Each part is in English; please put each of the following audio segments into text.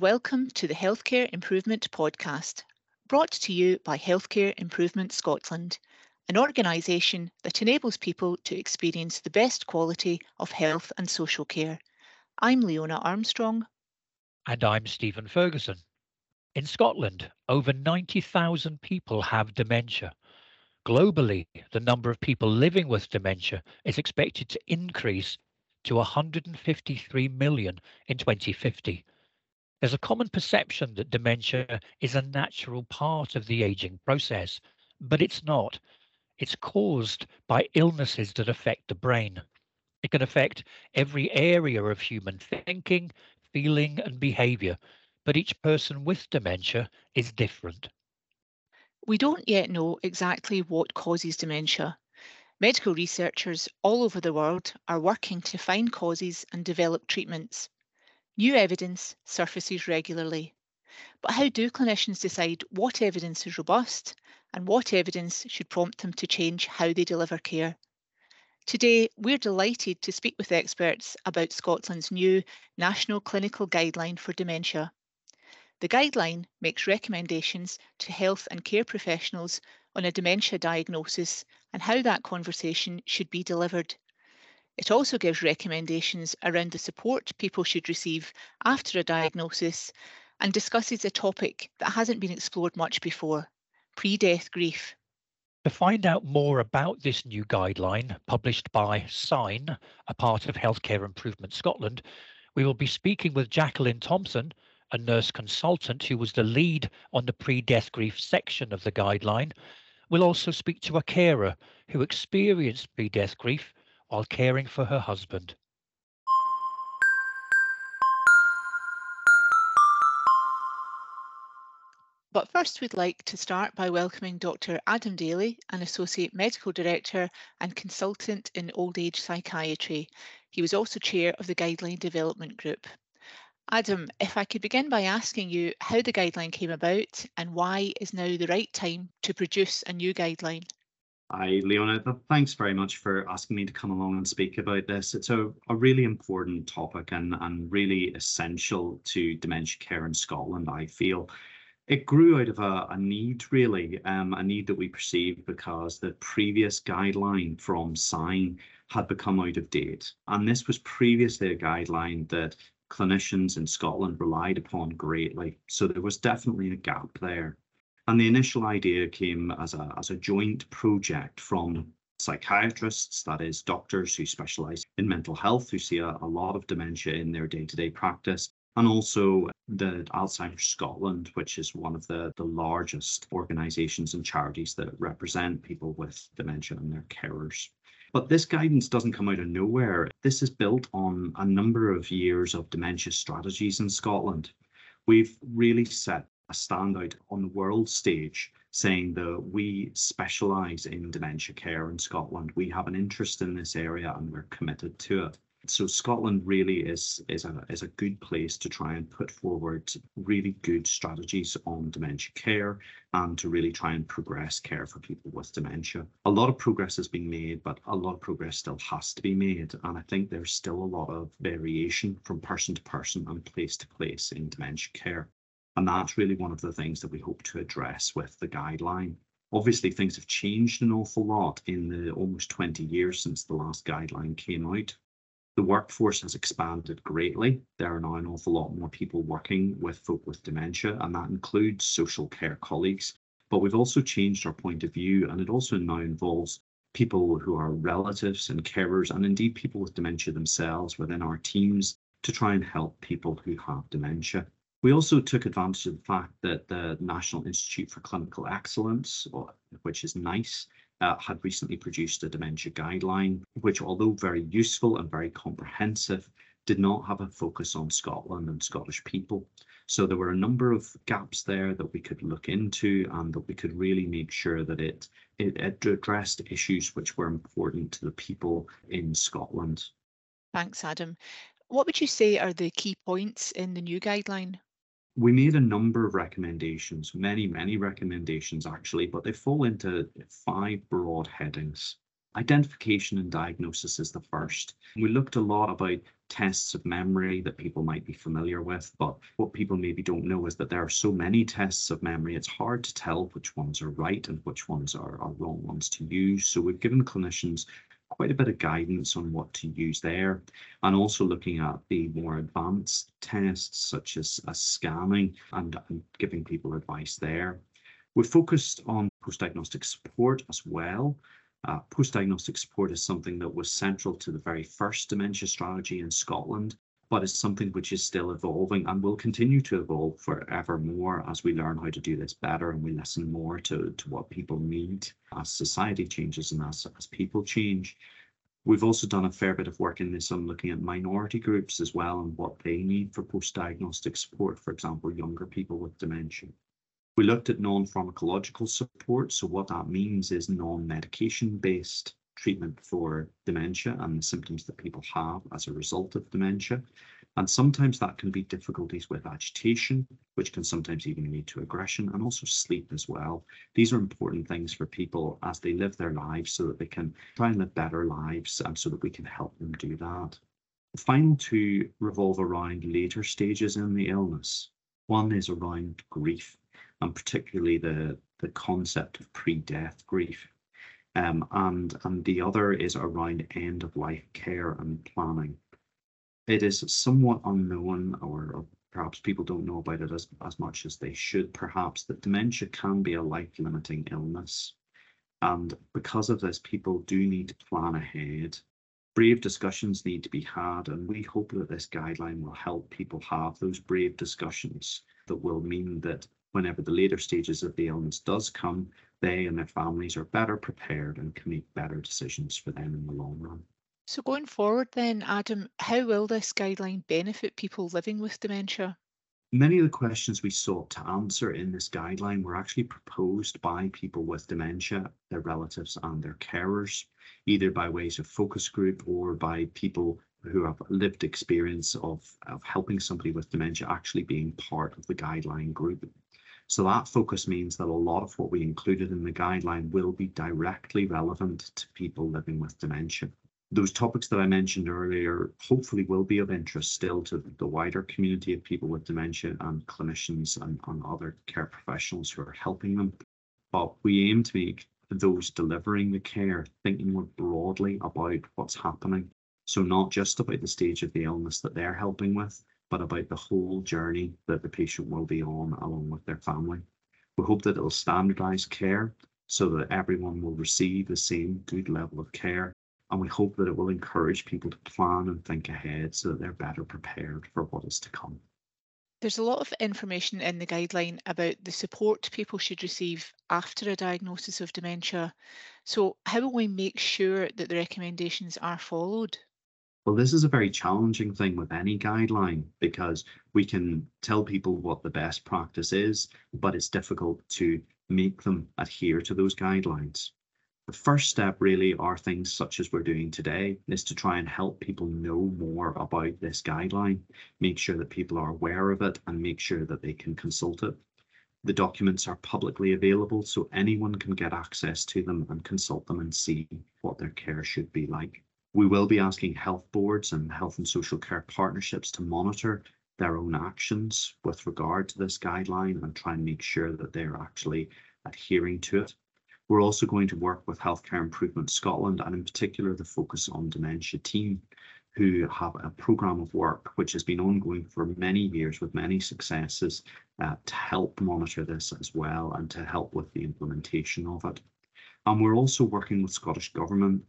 welcome to the Healthcare Improvement Podcast, brought to you by Healthcare Improvement Scotland, an organisation that enables people to experience the best quality of health and social care. I'm Leona Armstrong. And I'm Stephen Ferguson. In Scotland, over 90,000 people have dementia. Globally, the number of people living with dementia is expected to increase to 153 million in 2050. There's a common perception that dementia is a natural part of the aging process, but it's not. It's caused by illnesses that affect the brain. It can affect every area of human thinking, feeling, and behavior, but each person with dementia is different. We don't yet know exactly what causes dementia. Medical researchers all over the world are working to find causes and develop treatments. New evidence surfaces regularly. But how do clinicians decide what evidence is robust and what evidence should prompt them to change how they deliver care? Today, we're delighted to speak with experts about Scotland's new National Clinical Guideline for Dementia. The guideline makes recommendations to health and care professionals on a dementia diagnosis and how that conversation should be delivered. It also gives recommendations around the support people should receive after a diagnosis and discusses a topic that hasn't been explored much before pre death grief. To find out more about this new guideline, published by SIGN, a part of Healthcare Improvement Scotland, we will be speaking with Jacqueline Thompson, a nurse consultant who was the lead on the pre death grief section of the guideline. We'll also speak to a carer who experienced pre death grief while caring for her husband. But first, we'd like to start by welcoming Dr. Adam Daly, an Associate Medical Director and Consultant in Old Age Psychiatry. He was also Chair of the Guideline Development Group. Adam, if I could begin by asking you how the guideline came about and why is now the right time to produce a new guideline? Hi, Leona. Thanks very much for asking me to come along and speak about this. It's a, a really important topic and, and really essential to dementia care in Scotland, I feel. It grew out of a, a need, really, um, a need that we perceived because the previous guideline from SIGN had become out of date. And this was previously a guideline that clinicians in Scotland relied upon greatly. So there was definitely a gap there. And the initial idea came as a, as a joint project from psychiatrists, that is, doctors who specialize in mental health, who see a, a lot of dementia in their day to day practice, and also the Alzheimer's Scotland, which is one of the, the largest organisations and charities that represent people with dementia and their carers. But this guidance doesn't come out of nowhere. This is built on a number of years of dementia strategies in Scotland. We've really set a standout on the world stage saying that we specialise in dementia care in Scotland. We have an interest in this area and we're committed to it. So Scotland really is is a is a good place to try and put forward really good strategies on dementia care and to really try and progress care for people with dementia. A lot of progress has been made, but a lot of progress still has to be made. And I think there's still a lot of variation from person to person and place to place in dementia care. And that's really one of the things that we hope to address with the guideline. Obviously, things have changed an awful lot in the almost 20 years since the last guideline came out. The workforce has expanded greatly. There are now an awful lot more people working with folk with dementia, and that includes social care colleagues. But we've also changed our point of view, and it also now involves people who are relatives and carers, and indeed people with dementia themselves within our teams to try and help people who have dementia. We also took advantage of the fact that the National Institute for Clinical Excellence, which is NICE, uh, had recently produced a dementia guideline, which, although very useful and very comprehensive, did not have a focus on Scotland and Scottish people. So there were a number of gaps there that we could look into and that we could really make sure that it, it, it addressed issues which were important to the people in Scotland. Thanks, Adam. What would you say are the key points in the new guideline? We made a number of recommendations, many, many recommendations actually, but they fall into five broad headings. Identification and diagnosis is the first. We looked a lot about tests of memory that people might be familiar with, but what people maybe don't know is that there are so many tests of memory, it's hard to tell which ones are right and which ones are, are wrong ones to use. So we've given clinicians quite a bit of guidance on what to use there and also looking at the more advanced tests such as, as scanning and, and giving people advice there. We're focused on post-diagnostic support as well. Uh, post-diagnostic support is something that was central to the very first dementia strategy in Scotland, but it's something which is still evolving and will continue to evolve forevermore as we learn how to do this better and we listen more to, to what people need as society changes and as, as people change. We've also done a fair bit of work in this on looking at minority groups as well and what they need for post-diagnostic support, for example, younger people with dementia. We looked at non-pharmacological support. So what that means is non-medication based treatment for dementia and the symptoms that people have as a result of dementia. And sometimes that can be difficulties with agitation, which can sometimes even lead to aggression and also sleep as well. These are important things for people as they live their lives so that they can try and live better lives and so that we can help them do that. The final two revolve around later stages in the illness. One is around grief and particularly the, the concept of pre-death grief. Um, and, and the other is around end of life care and planning. It is somewhat unknown, or, or perhaps people don't know about it as, as much as they should, perhaps, that dementia can be a life limiting illness. And because of this, people do need to plan ahead. Brave discussions need to be had, and we hope that this guideline will help people have those brave discussions that will mean that whenever the later stages of the illness does come, they and their families are better prepared and can make better decisions for them in the long run. So, going forward, then, Adam, how will this guideline benefit people living with dementia? Many of the questions we sought to answer in this guideline were actually proposed by people with dementia, their relatives, and their carers, either by ways of focus group or by people who have lived experience of, of helping somebody with dementia actually being part of the guideline group. So that focus means that a lot of what we included in the guideline will be directly relevant to people living with dementia. Those topics that I mentioned earlier hopefully will be of interest still to the wider community of people with dementia and clinicians and, and other care professionals who are helping them. But we aim to make those delivering the care thinking more broadly about what's happening. So not just about the stage of the illness that they're helping with, but about the whole journey that the patient will be on along with their family. We hope that it will standardise care so that everyone will receive the same good level of care. And we hope that it will encourage people to plan and think ahead so that they're better prepared for what is to come. There's a lot of information in the guideline about the support people should receive after a diagnosis of dementia. So, how will we make sure that the recommendations are followed? Well, this is a very challenging thing with any guideline because we can tell people what the best practice is, but it's difficult to make them adhere to those guidelines. The first step really are things such as we're doing today is to try and help people know more about this guideline, make sure that people are aware of it and make sure that they can consult it. The documents are publicly available so anyone can get access to them and consult them and see what their care should be like. We will be asking health boards and health and social care partnerships to monitor their own actions with regard to this guideline and try and make sure that they're actually adhering to it. We're also going to work with Healthcare Improvement Scotland and in particular the Focus on Dementia team who have a programme of work which has been ongoing for many years with many successes uh, to help monitor this as well and to help with the implementation of it. And we're also working with Scottish Government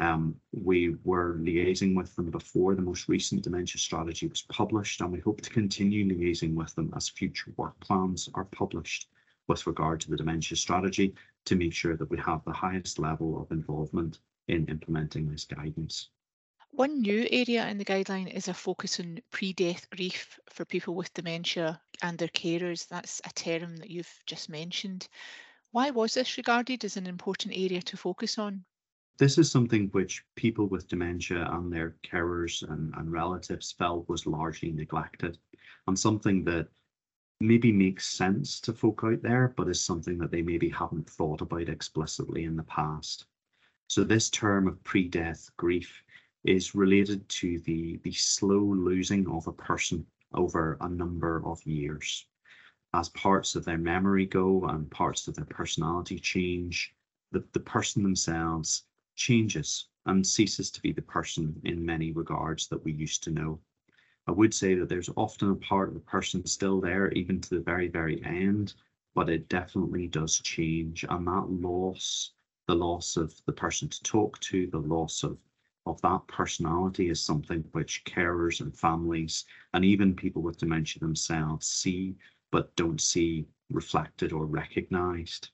um, we were liaising with them before the most recent dementia strategy was published, and we hope to continue liaising with them as future work plans are published with regard to the dementia strategy to make sure that we have the highest level of involvement in implementing this guidance. One new area in the guideline is a focus on pre-death grief for people with dementia and their carers. That's a term that you've just mentioned. Why was this regarded as an important area to focus on? This is something which people with dementia and their carers and, and relatives felt was largely neglected and something that maybe makes sense to folk out there, but is something that they maybe haven't thought about explicitly in the past. So this term of pre-death grief is related to the, the slow losing of a person over a number of years. As parts of their memory go and parts of their personality change, the, the person themselves changes and ceases to be the person in many regards that we used to know. I would say that there's often a part of the person still there, even to the very, very end, but it definitely does change. And that loss, the loss of the person to talk to, the loss of of that personality is something which carers and families and even people with dementia themselves see but don't see reflected or recognized.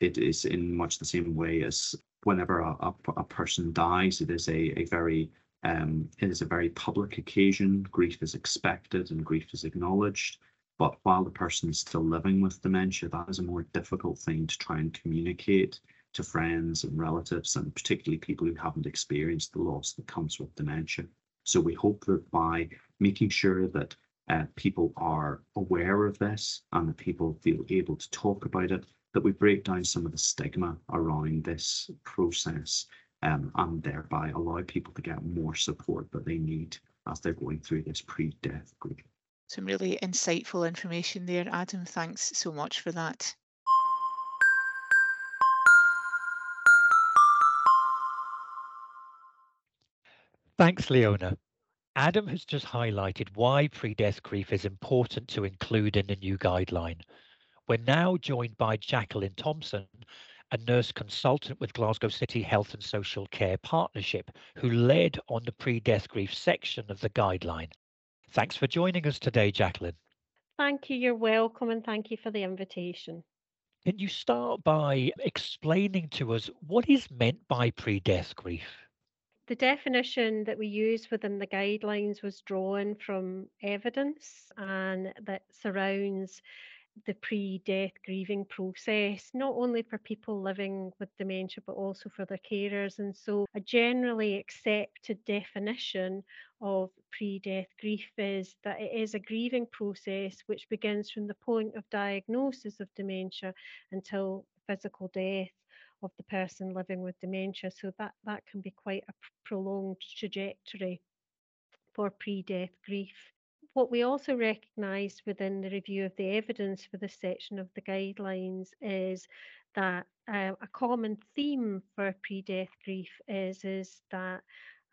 It is in much the same way as whenever a, a, a person dies, it is a, a very um, it is a very public occasion. Grief is expected and grief is acknowledged. But while the person is still living with dementia, that is a more difficult thing to try and communicate to friends and relatives, and particularly people who haven't experienced the loss that comes with dementia. So we hope that by making sure that uh, people are aware of this and that people feel able to talk about it, that we break down some of the stigma around this process um, and thereby allow people to get more support that they need as they're going through this pre-death grief. Some really insightful information there, Adam. Thanks so much for that. Thanks, Leona. Adam has just highlighted why pre-death grief is important to include in the new guideline. We're now joined by Jacqueline Thompson, a nurse consultant with Glasgow City Health and Social Care Partnership, who led on the pre-death grief section of the guideline. Thanks for joining us today, Jacqueline. Thank you. You're welcome, and thank you for the invitation. Can you start by explaining to us what is meant by pre death grief? The definition that we use within the guidelines was drawn from evidence and that surrounds the pre death grieving process, not only for people living with dementia, but also for their carers. And so, a generally accepted definition of pre death grief is that it is a grieving process which begins from the point of diagnosis of dementia until physical death of the person living with dementia. So, that, that can be quite a prolonged trajectory for pre death grief. What we also recognised within the review of the evidence for this section of the guidelines is that uh, a common theme for pre-death grief is, is that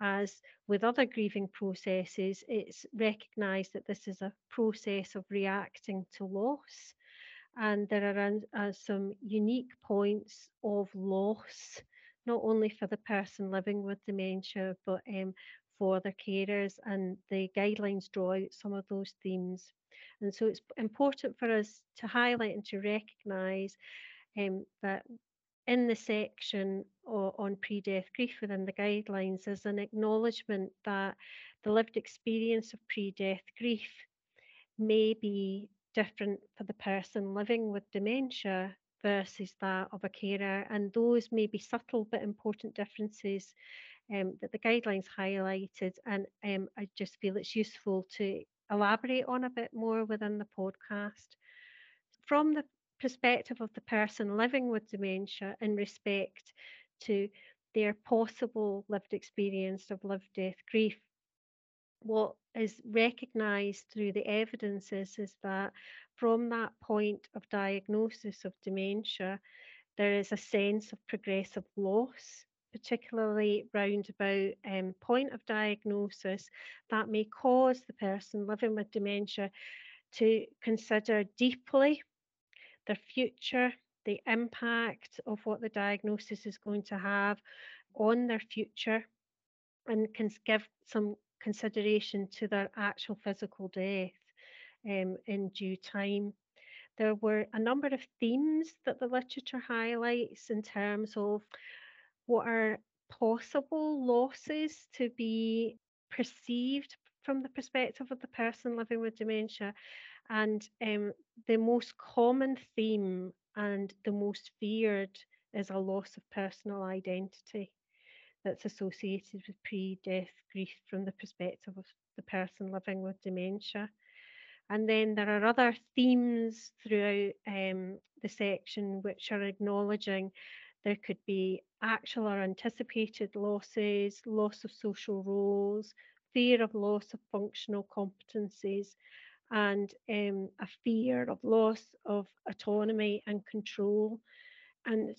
as with other grieving processes, it's recognised that this is a process of reacting to loss. And there are uh, some unique points of loss, not only for the person living with dementia, but um, for their carers, and the guidelines draw out some of those themes. And so it's important for us to highlight and to recognise um, that in the section on pre-death grief within the guidelines there's an acknowledgement that the lived experience of pre-death grief may be different for the person living with dementia versus that of a carer and those may be subtle but important differences um, that the guidelines highlighted, and um, I just feel it's useful to elaborate on a bit more within the podcast. From the perspective of the person living with dementia in respect to their possible lived experience of lived death grief, what is recognised through the evidence is, is that from that point of diagnosis of dementia, there is a sense of progressive loss particularly round about um, point of diagnosis, that may cause the person living with dementia to consider deeply their future, the impact of what the diagnosis is going to have on their future, and can give some consideration to their actual physical death um, in due time. There were a number of themes that the literature highlights in terms of what are possible losses to be perceived from the perspective of the person living with dementia. And um, the most common theme and the most feared is a loss of personal identity that's associated with pre death grief from the perspective of the person living with dementia. And then there are other themes throughout um, the section which are acknowledging There could be actual or anticipated losses, loss of social roles, fear of loss of functional competencies, and um, a fear of loss of autonomy and control, and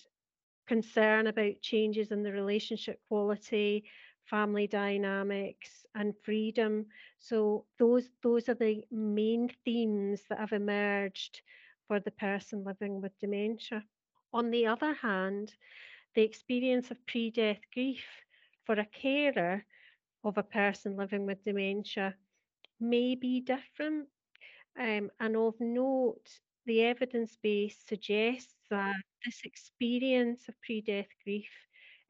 concern about changes in the relationship quality, family dynamics, and freedom. So those those are the main themes that have emerged for the person living with dementia. On the other hand, the experience of pre-death grief for a carer of a person living with dementia may be different. Um, and of note, the evidence base suggests that this experience of pre death grief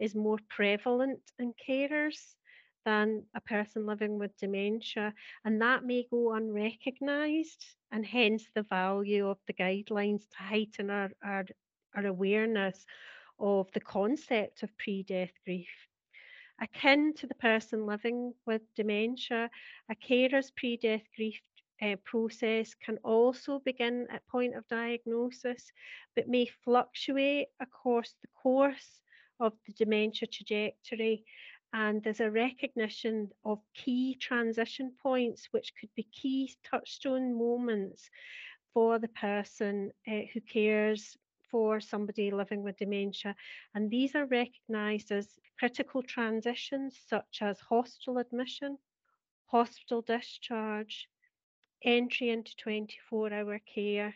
is more prevalent in carers than a person living with dementia, and that may go unrecognised, and hence the value of the guidelines to heighten our, our, awareness of the concept of pre death grief. Akin to the person living with dementia, a carer's pre death grief uh, process can also begin at point of diagnosis, but may fluctuate across the course of the dementia trajectory. And there's a recognition of key transition points, which could be key touchstone moments for the person uh, who cares for somebody living with dementia. And these are recognised as critical transitions, such as hospital admission, hospital discharge, entry into 24 hour care,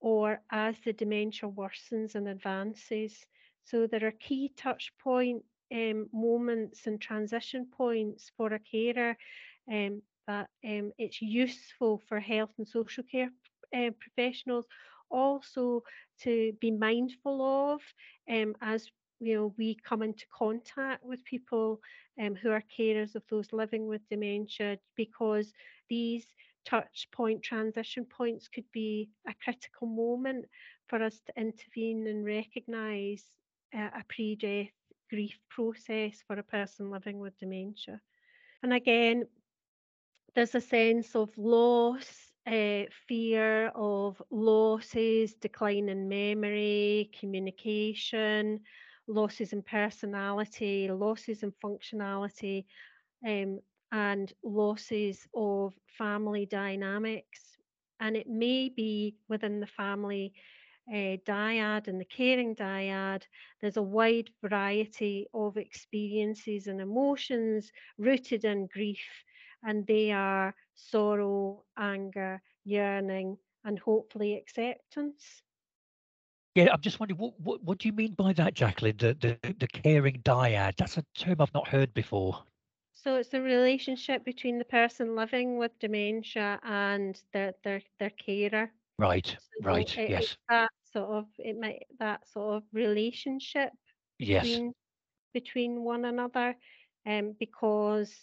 or as the dementia worsens and advances. So there are key touch point um, moments and transition points for a carer um, that um, it's useful for health and social care uh, professionals also to be mindful of um, as you know we come into contact with people um, who are carers of those living with dementia because these touch point transition points could be a critical moment for us to intervene and recognise uh, a pre-death grief process for a person living with dementia. And again, there's a sense of loss, uh, fear of losses, decline in memory, communication, losses in personality, losses in functionality, um, and losses of family dynamics. And it may be within the family uh, dyad and the caring dyad, there's a wide variety of experiences and emotions rooted in grief, and they are sorrow, anger, yearning, and hopefully acceptance. Yeah, I'm just wondering what, what, what do you mean by that, Jacqueline? The, the the caring dyad. That's a term I've not heard before. So it's the relationship between the person living with dementia and their their their carer. Right, So right, it, yes, that sort of it might that sort of relationship yes, between between one another, um, because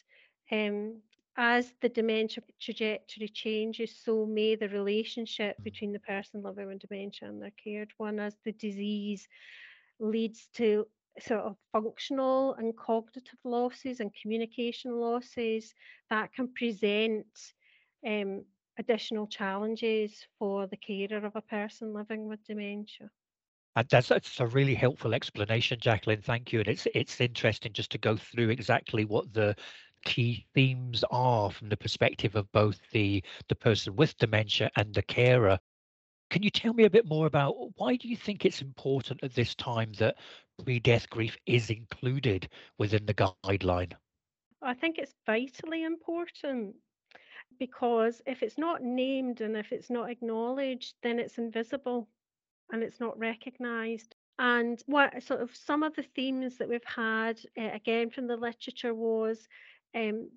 um, as the dementia trajectory changes, so may the relationship between the person living with dementia and their cared one as the disease leads to sort of functional and cognitive losses and communication losses that can present um, additional challenges for the carer of a person living with dementia. And that's that's a really helpful explanation, Jacqueline. Thank you. And it's it's interesting just to go through exactly what the key themes are from the perspective of both the the person with dementia and the carer. Can you tell me a bit more about why do you think it's important at this time that pre-death grief is included within the guideline? I think it's vitally important because if it's not named and if it's not acknowledged, then it's invisible and it's not recognised. And what sort of some of the themes that we've had uh, again from the literature was, um,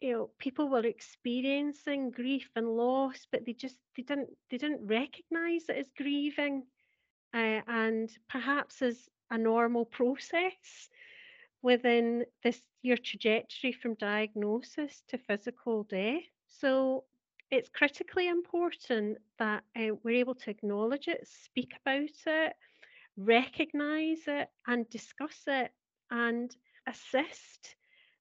you know, people were experiencing grief and loss, but they just they didn't they didn't recognise it as grieving, uh, and perhaps as a normal process within this your trajectory from diagnosis to physical death. So it's critically important that uh, we're able to acknowledge it, speak about it, recognize it, and discuss it, and assist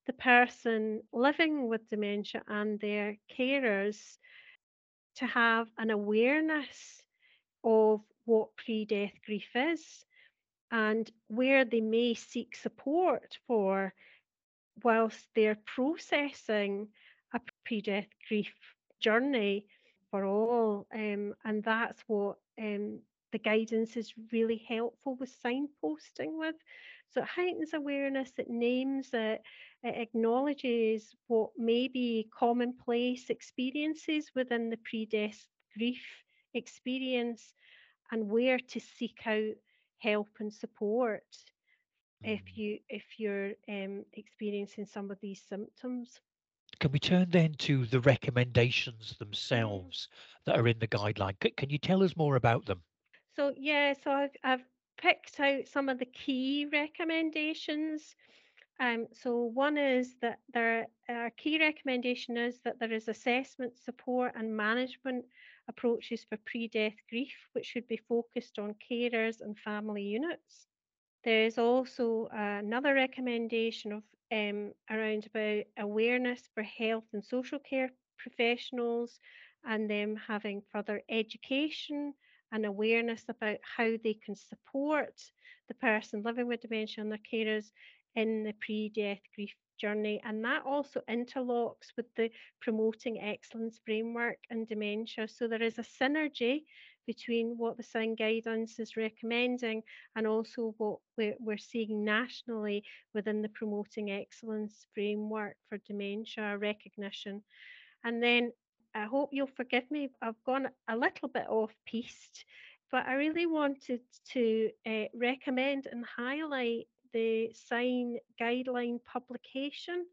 the person living with dementia and their carers to have an awareness of what pre death grief is and where they may seek support for whilst they're processing a pre-death grief journey for all um, and that's what um, the guidance is really helpful with signposting with so it heightens awareness it names it it acknowledges what may be commonplace experiences within the pre-death grief experience and where to seek out help and support if Mm. you if you're um, experiencing some of these symptoms. Can we turn then to the recommendations themselves that are in the guideline? C- can you tell us more about them? So yeah, so I've I've picked out some of the key recommendations. Um, so one is that there our key recommendation is that there is assessment, support, and management approaches for pre-death grief, which should be focused on carers and family units. There is also another recommendation of um, around about awareness for health and social care professionals and them having further education and awareness about how they can support the person living with dementia and their carers in the pre-death grief journey. And that also interlocks with the promoting excellence framework and dementia. So there is a synergy between what the SIGN guidance is recommending and also what we're seeing nationally within the promoting excellence framework for dementia recognition. And then I hope you'll forgive me. I've gone a little bit off piste, but I really wanted to uh, recommend and highlight the SIGN guideline publication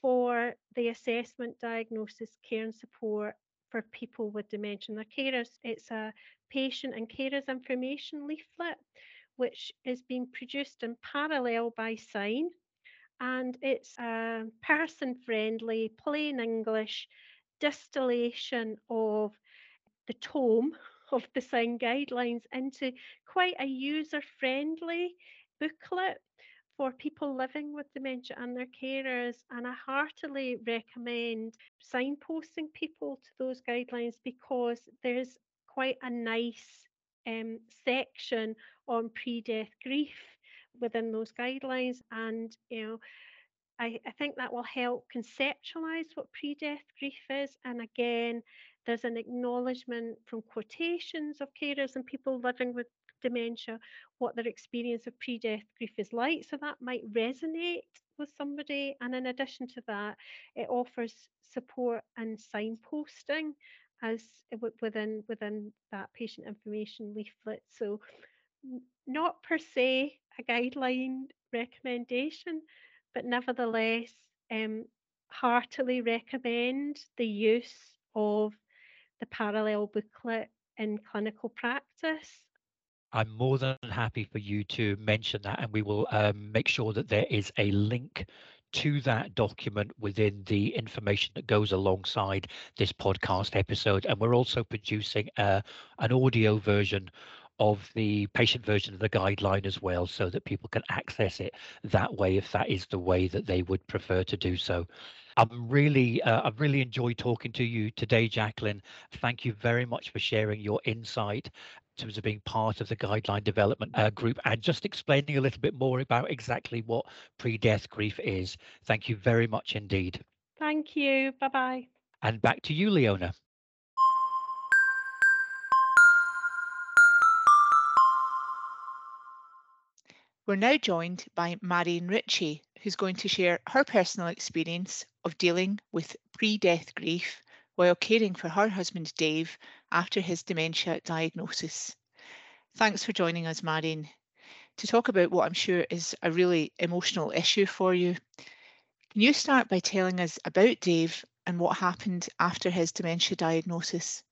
for the assessment, diagnosis, care, and support for people with dementia and their carers. It's a patient and carers information leaflet, which is being produced in parallel by SIGN. And it's a person friendly, plain English distillation of the tome of the SIGN guidelines into quite a user friendly booklet for people living with dementia and their carers. And I heartily recommend signposting people to those guidelines because there's quite a nice um, section on pre death grief within those guidelines. And, you know, I, I think that will help conceptualize what pre death grief is. And again, there's an acknowledgement from quotations of carers and people living with dementia what their experience of pre death grief is like. So that might resonate with somebody. And in addition to that, it offers support and signposting as uh, within within that patient information leaflet. So not per se a guideline recommendation, but nevertheless, um, heartily recommend the use of the parallel booklet in clinical practice. I'm more than happy for you to mention that, and we will um, make sure that there is a link to that document within the information that goes alongside this podcast episode. And we're also producing uh, an audio version of the patient version of the guideline as well so that people can access it that way if that is the way that they would prefer to do so. I'm really, uh, I've really enjoyed talking to you today, Jacqueline. Thank you very much for sharing your insight in terms of being part of the guideline development uh, group and just explaining a little bit more about exactly what pre-death grief is. Thank you very much indeed. Thank you. Bye bye. And back to you, Leona. We're now joined by Marion Ritchie, who's going to share her personal experience of dealing with pre death grief while caring for her husband Dave after his dementia diagnosis. Thanks for joining us, Marion, to talk about what I'm sure is a really emotional issue for you. Can you start by telling us about Dave and what happened after his dementia diagnosis?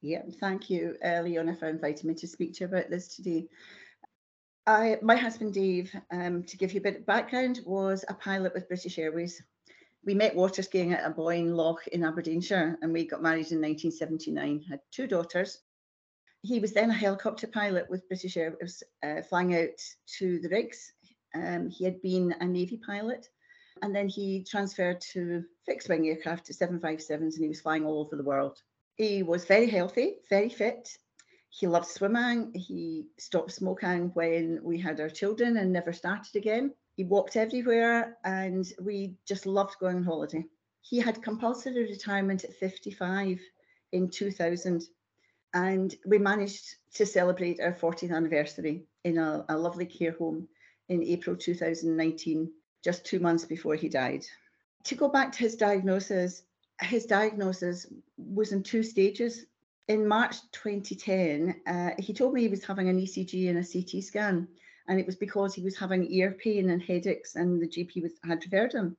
Yeah, thank you, uh, Leona, for inviting me to speak to you about this today. I, my husband Dave, um, to give you a bit of background, was a pilot with British Airways. We met water skiing at Aboyne Loch in Aberdeenshire and we got married in 1979, had two daughters. He was then a helicopter pilot with British Airways, uh, flying out to the rigs. Um, he had been a Navy pilot and then he transferred to fixed wing aircraft to 757s and he was flying all over the world. He was very healthy, very fit. He loved swimming. He stopped smoking when we had our children and never started again. He walked everywhere and we just loved going on holiday. He had compulsory retirement at 55 in 2000 and we managed to celebrate our 40th anniversary in a, a lovely care home in April 2019, just two months before he died. To go back to his diagnosis, his diagnosis was in two stages. In March 2010, uh, he told me he was having an ECG and a CT scan, and it was because he was having ear pain and headaches, and the GP was, had referred him.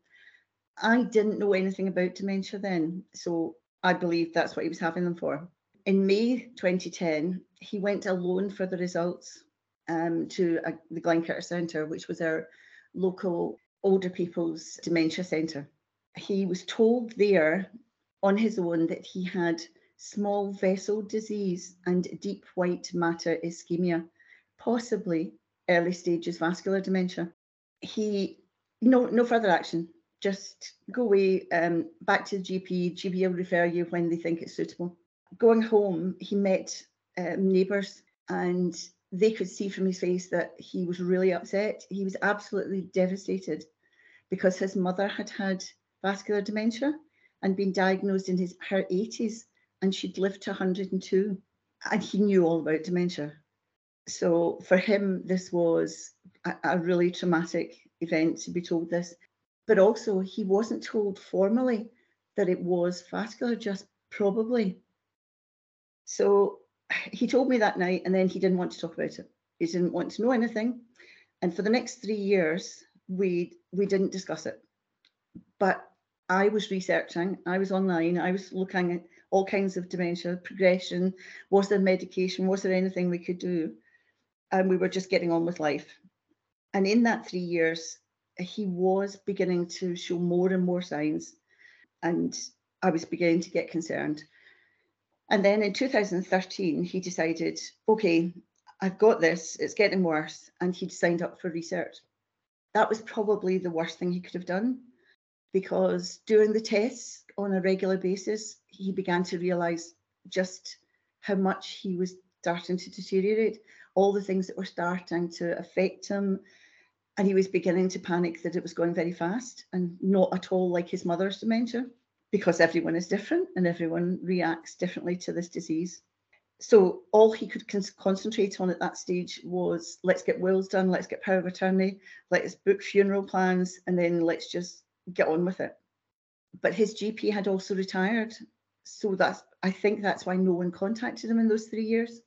I didn't know anything about dementia then, so I believed that's what he was having them for. In May 2010, he went alone for the results um, to the Glenquirk Centre, which was our local older people's dementia centre. He was told there on his own that he had small vessel disease and deep white matter ischemia, possibly early stages vascular dementia. He no no further action. Just go away, um, back to the GP. GP will refer you when they think it's suitable. Going home, he met um, neighbours and they could see from his face that he was really upset. He was absolutely devastated because his mother had had vascular dementia and been diagnosed in his her 80s and she'd lived to 102 and he knew all about dementia. So for him this was a, a really traumatic event to be told this. But also he wasn't told formally that it was vascular just probably. So he told me that night and then he didn't want to talk about it. He didn't want to know anything. And for the next three years we we didn't discuss it. But I was researching, I was online, I was looking at all kinds of dementia progression. Was there medication? Was there anything we could do? And we were just getting on with life. And in that three years, he was beginning to show more and more signs. And I was beginning to get concerned. And then in 2013, he decided, okay, I've got this, it's getting worse. And he'd signed up for research. That was probably the worst thing he could have done because doing the tests on a regular basis, he began to realize just how much he was starting to deteriorate, all the things that were starting to affect him. And he was beginning to panic that it was going very fast and not at all like his mother's dementia, because everyone is different and everyone reacts differently to this disease. So all he could con- concentrate on at that stage was let's get wills done, let's get power of attorney, let's book funeral plans, and then let's just get on with it. But his GP had also retired. So that's I think that's why no one contacted him in those three years.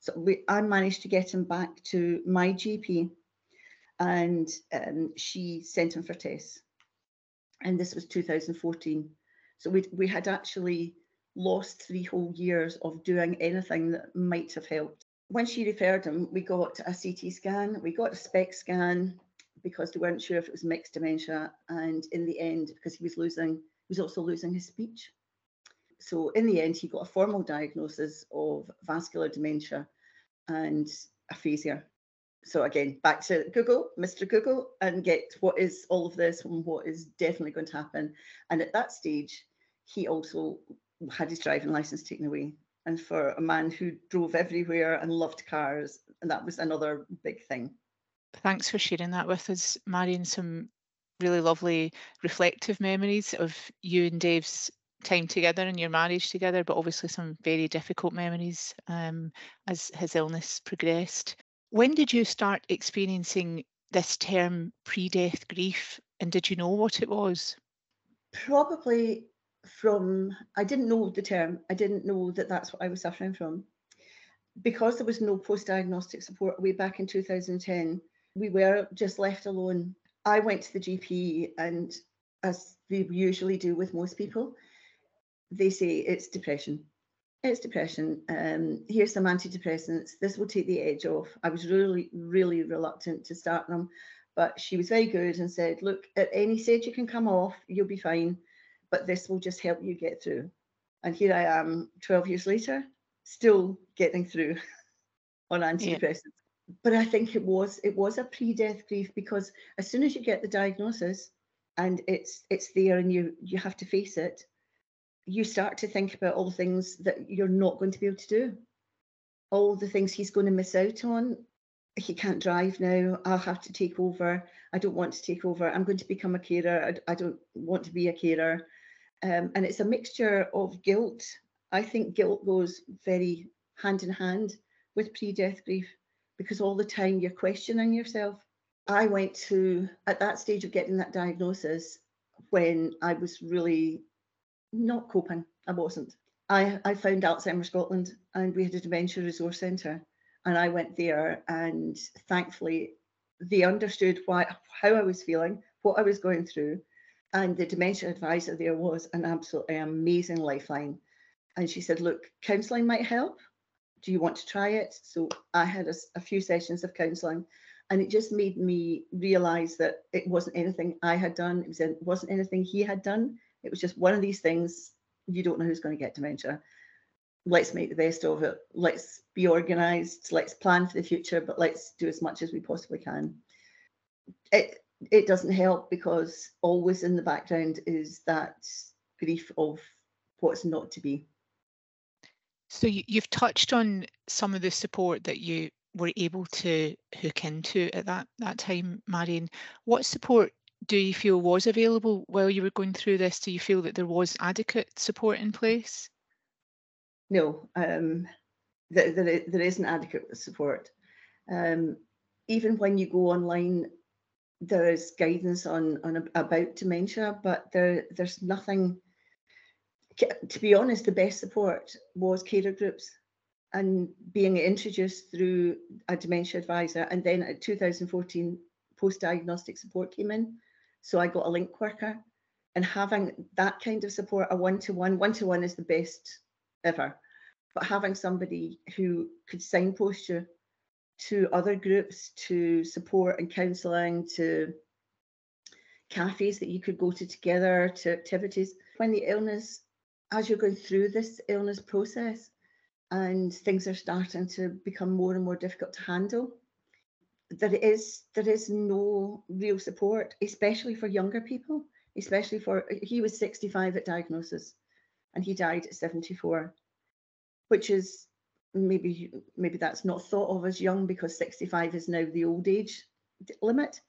So we, I managed to get him back to my GP and um, she sent him for tests. And this was 2014. So we, we had actually lost three whole years of doing anything that might have helped. When she referred him, we got a CT scan, we got a SPECT scan, because they weren't sure if it was mixed dementia. And in the end, because he was losing, he was also losing his speech. So in the end, he got a formal diagnosis of vascular dementia and aphasia. So again, back to Google, Mr. Google, and get what is all of this and what is definitely going to happen. And at that stage, he also had his driving license taken away. And for a man who drove everywhere and loved cars, and that was another big thing. Thanks for sharing that with us, Marion. Some really lovely reflective memories of you and Dave's time together and your marriage together, but obviously some very difficult memories um, as his illness progressed. When did you start experiencing this term pre death grief and did you know what it was? Probably from, I didn't know the term, I didn't know that that's what I was suffering from. Because there was no post diagnostic support way back in 2010, we were just left alone. I went to the GP, and as they usually do with most people, they say it's depression. It's depression. Um, here's some antidepressants. This will take the edge off. I was really, really reluctant to start them, but she was very good and said, Look, at any stage you can come off, you'll be fine, but this will just help you get through. And here I am 12 years later, still getting through on antidepressants. But I think it was it was a pre-death grief because as soon as you get the diagnosis and it's it's there and you you have to face it, you start to think about all the things that you're not going to be able to do. all the things he's going to miss out on. He can't drive now. I'll have to take over. I don't want to take over. I'm going to become a carer. I, I don't want to be a carer. Um, and it's a mixture of guilt. I think guilt goes very hand in hand with pre death grief because all the time you're questioning yourself. I went to, at that stage of getting that diagnosis, when I was really not coping. I wasn't. I, I found Alzheimer's Scotland and we had a dementia resource centre. And I went there and thankfully they understood why how I was feeling, what I was going through. And the dementia advisor there was an absolutely amazing lifeline. And she said, look, counselling might help. Do you want to try it? So I had a, a few sessions of counselling and it just made me realize that it wasn't anything I had done. It, was, it wasn't anything he had done. It was just one of these things. You don't know who's going to get dementia. Let's make the best of it. Let's be organized. Let's plan for the future, but let's do as much as we possibly can. It it doesn't help because always in the background is that grief of what's not to be. So you, you've touched on some of the support that you were able to hook into at that that time, Marion. What support do you feel was available while you were going through this? Do you feel that there was adequate support in place? No, um, there, there, there isn't adequate support. Um, even when you go online, there is guidance on, on about dementia, but there there's nothing. To be honest, the best support was carer groups and being introduced through a dementia advisor. And then at 2014, post diagnostic support came in. So I got a link worker and having that kind of support, a one to one, one to one is the best ever. But having somebody who could signpost you to other groups, to support and counselling, to cafes that you could go to together, to activities. When the illness, as you're going through this illness process, and things are starting to become more and more difficult to handle. There is there is no real support, especially for younger people, especially for he was 65 at diagnosis and he died at 74, which is maybe maybe that's not thought of as young because 65 is now the old age limit.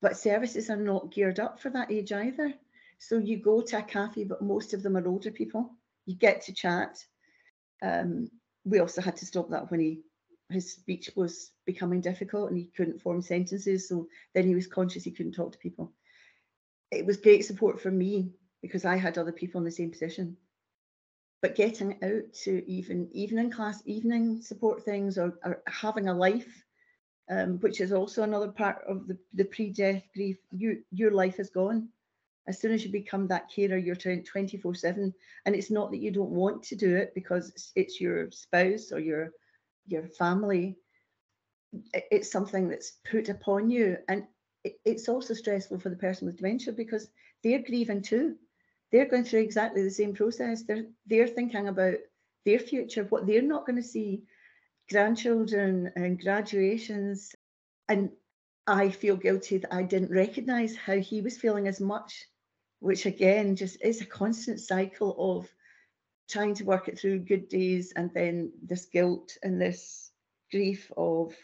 But services are not geared up for that age either. So you go to a cafe, but most of them are older people. You get to chat. Um, we also had to stop that when he his speech was becoming difficult and he couldn't form sentences. So then he was conscious he couldn't talk to people. It was great support for me because I had other people in the same position. But getting out to even evening class, evening support things, or, or having a life, um, which is also another part of the, the pre-death grief. You, your life is gone as soon as you become that carer, you're 24 7. And it's not that you don't want to do it because it's your spouse or your your family. It's something that's put upon you. And it's also stressful for the person with dementia because they're grieving too. They're going through exactly the same process. They're they're thinking about their future, what they're not going to see, grandchildren and graduations. And I feel guilty that I didn't recognize how he was feeling as much which again just is a constant cycle of trying to work it through good days and then this guilt and this grief of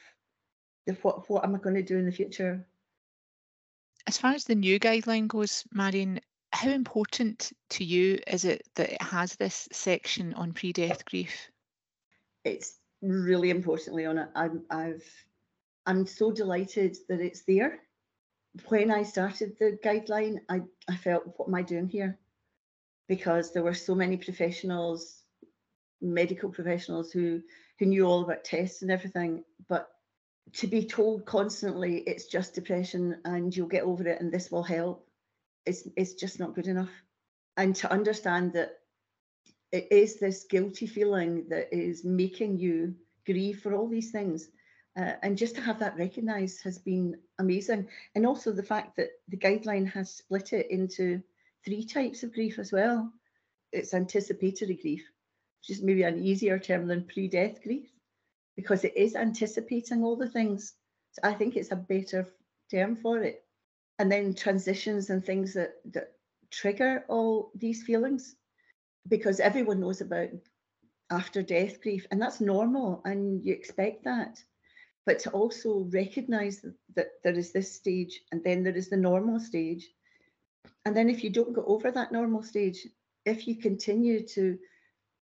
the what what am I going to do in the future? As far as the new guideline goes, Marion, how important to you is it that it has this section on pre-death grief? It's really important, Leona. I'm I've I'm so delighted that it's there when I started the guideline, I, I felt, what am I doing here? Because there were so many professionals, medical professionals who who knew all about tests and everything, but to be told constantly it's just depression and you'll get over it and this will help, it's it's just not good enough. And to understand that it is this guilty feeling that is making you grieve for all these things uh, and just to have that recognised has been amazing. And also the fact that the guideline has split it into three types of grief as well. It's anticipatory grief, which is maybe an easier term than pre death grief, because it is anticipating all the things. So I think it's a better term for it. And then transitions and things that, that trigger all these feelings, because everyone knows about after death grief, and that's normal, and you expect that. But to also recognize that, there is this stage, and then there is the normal stage. And then if you don't go over that normal stage, if you continue to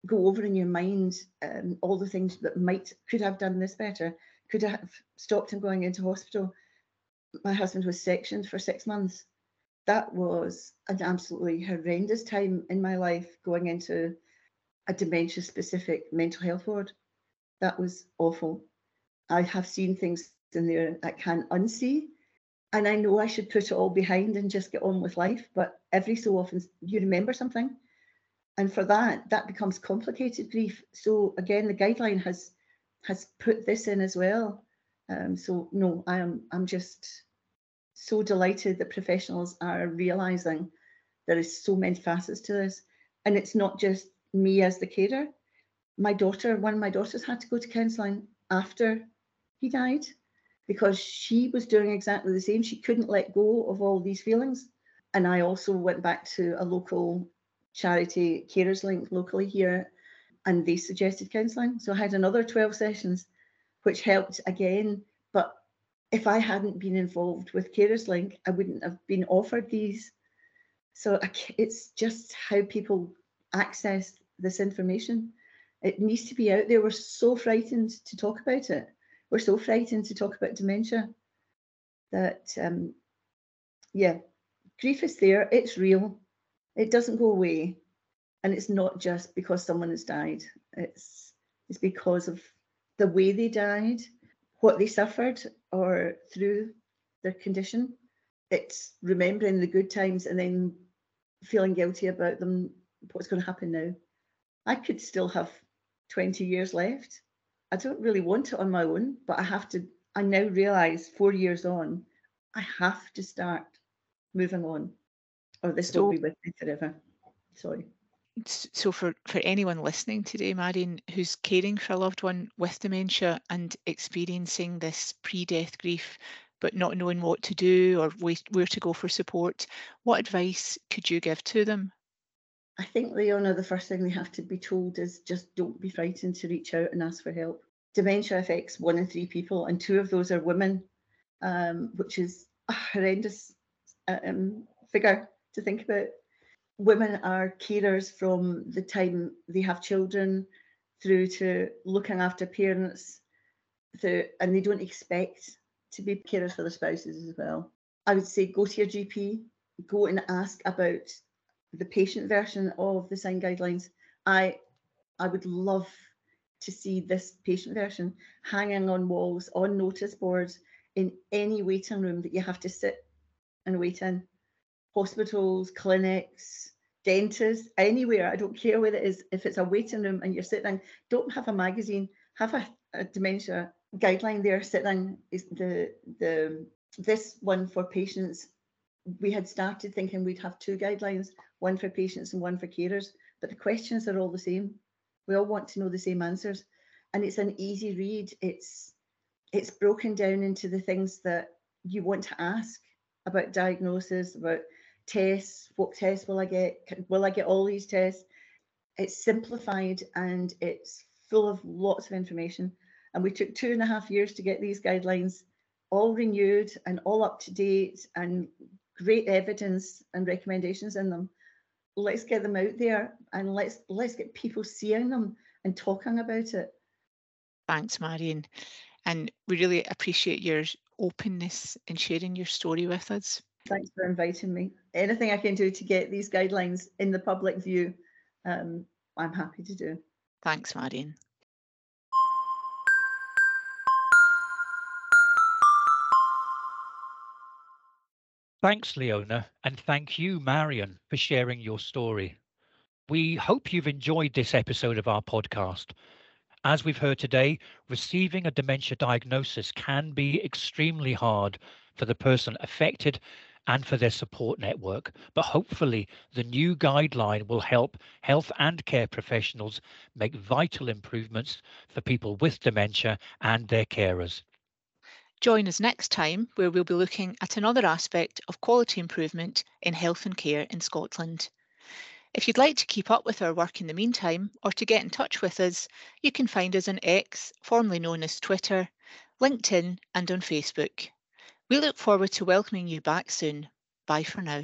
go over in your mind um, all the things that might could have done this better, could have stopped him going into hospital. My husband was sectioned for six months. That was an absolutely horrendous time in my life going into a dementia specific mental health ward. That was awful. I have seen things in there I can't unsee. And I know I should put it all behind and just get on with life. But every so often you remember something. And for that, that becomes complicated grief. So again, the guideline has has put this in as well. Um, so no, I am I'm just so delighted that professionals are realizing there is so many facets to this. And it's not just me as the carer. My daughter, one of my daughters had to go to counselling after he died because she was doing exactly the same. She couldn't let go of all these feelings. And I also went back to a local charity, Carers Link, locally here, and they suggested counselling. So I had another 12 sessions, which helped again. But if I hadn't been involved with Carers Link, I wouldn't have been offered these. So it's just how people access this information. It needs to be out there. We're so frightened to talk about it. We're so frightened to talk about dementia that, um, yeah, grief is there. It's real. It doesn't go away and it's not just because someone has died it's it's because of the way they died what they suffered or through their condition it's remembering the good times and then feeling guilty about them what's going to happen now i could still have 20 years left i don't really want it on my own but i have to i now realize 4 years on i have to start moving on or this so, will be with me forever sorry so for, for anyone listening today, Marion, who's caring for a loved one with dementia and experiencing this pre-death grief, but not knowing what to do or where to go for support, what advice could you give to them? I think, Leona, the first thing they have to be told is just don't be frightened to reach out and ask for help. Dementia affects one in three people, and two of those are women, um, which is a horrendous um, figure to think about women are carers from the time they have children through to looking after parents through, and they don't expect to be carers for their spouses as well. I would say go to your GP, go and ask about the patient version of the SIGN guidelines. I I would love to see this patient version hanging on walls, on notice boards, in any waiting room that you have to sit and wait in hospitals, clinics, dentists, anywhere. I don't care where it is. If it's a waiting room and you're sitting, don't have a magazine. Have a, a dementia guideline there sitting. Is the the this one for patients. We had started thinking we'd have two guidelines, one for patients and one for carers, but the questions are all the same. We all want to know the same answers, and it's an easy read. It's it's broken down into the things that you want to ask about diagnosis, about tests. What tests will I get? Will I get all these tests? It's simplified and it's full of lots of information. And we took two and a half years to get these guidelines all renewed and all up to date and great evidence and recommendations in them. Let's get them out there and let's let's get people seeing them and talking about it. Thanks, Marion. And we really appreciate your openness in sharing your story with us. Thanks for inviting me. Anything I can do to get these guidelines in the public view, um, I'm happy to do. Thanks, Marion. Thanks, Leona, and thank you, Marion, for sharing your story. We hope you've enjoyed this episode of our podcast. As we've heard today, receiving a dementia diagnosis can be extremely hard for the person affected and for their support network. But hopefully, the new guideline will help health and care professionals make vital improvements for people with dementia and their carers. Join us next time where we'll be looking at another aspect of quality improvement in health and care in Scotland. If you'd like to keep up with our work in the meantime or to get in touch with us, you can find us on X, formerly known as Twitter, LinkedIn and on Facebook. We look forward to welcoming you back soon. Bye for now.